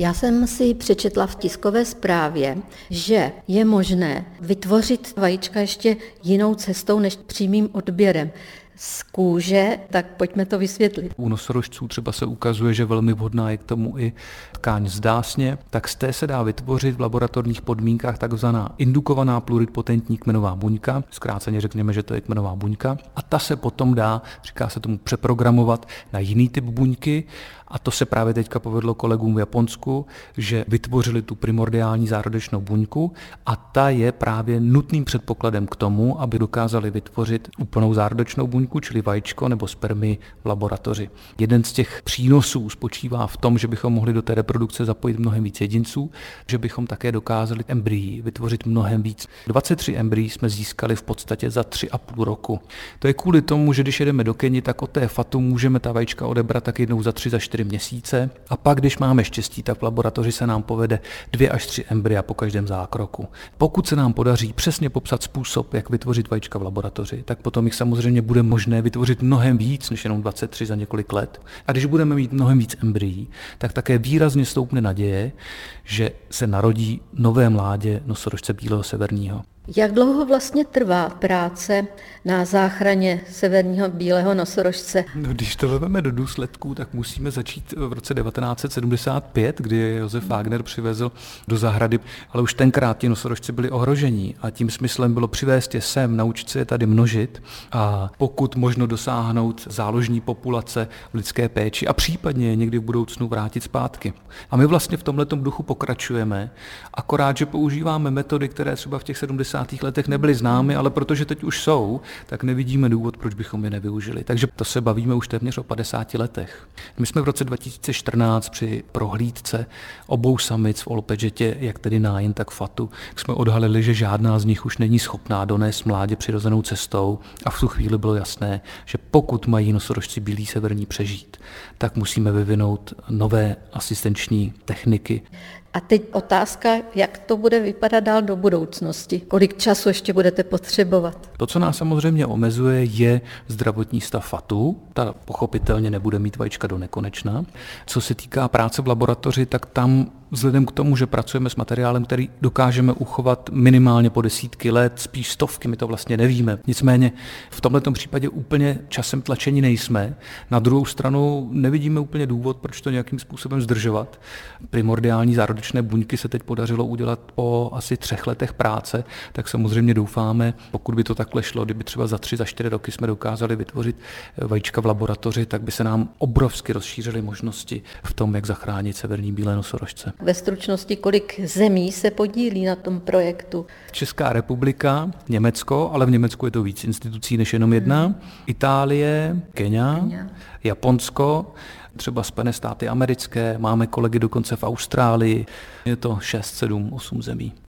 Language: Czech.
Já jsem si přečetla v tiskové zprávě, že je možné vytvořit vajíčka ještě jinou cestou než přímým odběrem z kůže, tak pojďme to vysvětlit. U nosorožců třeba se ukazuje, že velmi vhodná je k tomu i tkáň zdásně, tak z té se dá vytvořit v laboratorních podmínkách takzvaná indukovaná pluridpotentní kmenová buňka, zkráceně řekněme, že to je kmenová buňka, a ta se potom dá, říká se tomu, přeprogramovat na jiný typ buňky a to se právě teďka povedlo kolegům v Japonsku, že vytvořili tu primordiální zárodečnou buňku a ta je právě nutným předpokladem k tomu, aby dokázali vytvořit úplnou zárodečnou buňku, čili vajíčko nebo spermy v laboratoři. Jeden z těch přínosů spočívá v tom, že bychom mohli do té reprodukce zapojit mnohem víc jedinců, že bychom také dokázali embryí vytvořit mnohem víc. 23 embryí jsme získali v podstatě za 3,5 roku. To je kvůli tomu, že když jedeme do Keni, tak od té fatu můžeme ta vajíčka odebrat tak jednou za 3, za 4 měsíce a pak, když máme štěstí, tak v laboratoři se nám povede dvě až tři embrya po každém zákroku. Pokud se nám podaří přesně popsat způsob, jak vytvořit vajíčka v laboratoři, tak potom jich samozřejmě bude možné vytvořit mnohem víc než jenom 23 za několik let. A když budeme mít mnohem víc embryí, tak také výrazně stoupne naděje, že se narodí nové mládě nosorožce bílého severního. Jak dlouho vlastně trvá práce na záchraně severního bílého nosorožce? No, když to vezmeme do důsledků, tak musíme začít v roce 1975, kdy Josef Wagner přivezl do zahrady, ale už tenkrát ti nosorožci byli ohrožení a tím smyslem bylo přivést je sem, naučit se je tady množit a pokud možno dosáhnout záložní populace v lidské péči a případně je někdy v budoucnu vrátit zpátky. A my vlastně v tomhle duchu pokračujeme, akorát, že používáme metody, které třeba v těch 70 70. letech nebyly známy, ale protože teď už jsou, tak nevidíme důvod, proč bychom je nevyužili. Takže to se bavíme už téměř o 50 letech. My jsme v roce 2014 při prohlídce obou samic v Olpežetě, jak tedy nájen, tak fatu, jsme odhalili, že žádná z nich už není schopná donést mládě přirozenou cestou a v tu chvíli bylo jasné, že pokud mají nosorožci bílý severní přežít, tak musíme vyvinout nové asistenční techniky. A teď otázka, jak to bude vypadat dál do budoucnosti. Kolik času ještě budete potřebovat? To, co nás samozřejmě omezuje, je zdravotní stav fatu. Ta pochopitelně nebude mít vajíčka do nekonečna. Co se týká práce v laboratoři, tak tam vzhledem k tomu, že pracujeme s materiálem, který dokážeme uchovat minimálně po desítky let, spíš stovky, my to vlastně nevíme. Nicméně v tomto případě úplně časem tlačení nejsme. Na druhou stranu nevidíme úplně důvod, proč to nějakým způsobem zdržovat. Primordiální zárodečné buňky se teď podařilo udělat po asi třech letech práce, tak samozřejmě doufáme, pokud by to takhle šlo, kdyby třeba za tři, za čtyři roky jsme dokázali vytvořit vajíčka v laboratoři, tak by se nám obrovsky rozšířily možnosti v tom, jak zachránit severní bílé nosorožce ve stručnosti, kolik zemí se podílí na tom projektu? Česká republika, Německo, ale v Německu je to víc institucí než jenom jedna, hmm. Itálie, Kenia, Kenia, Japonsko, třeba Spojené státy americké, máme kolegy dokonce v Austrálii, je to 6, 7, 8 zemí.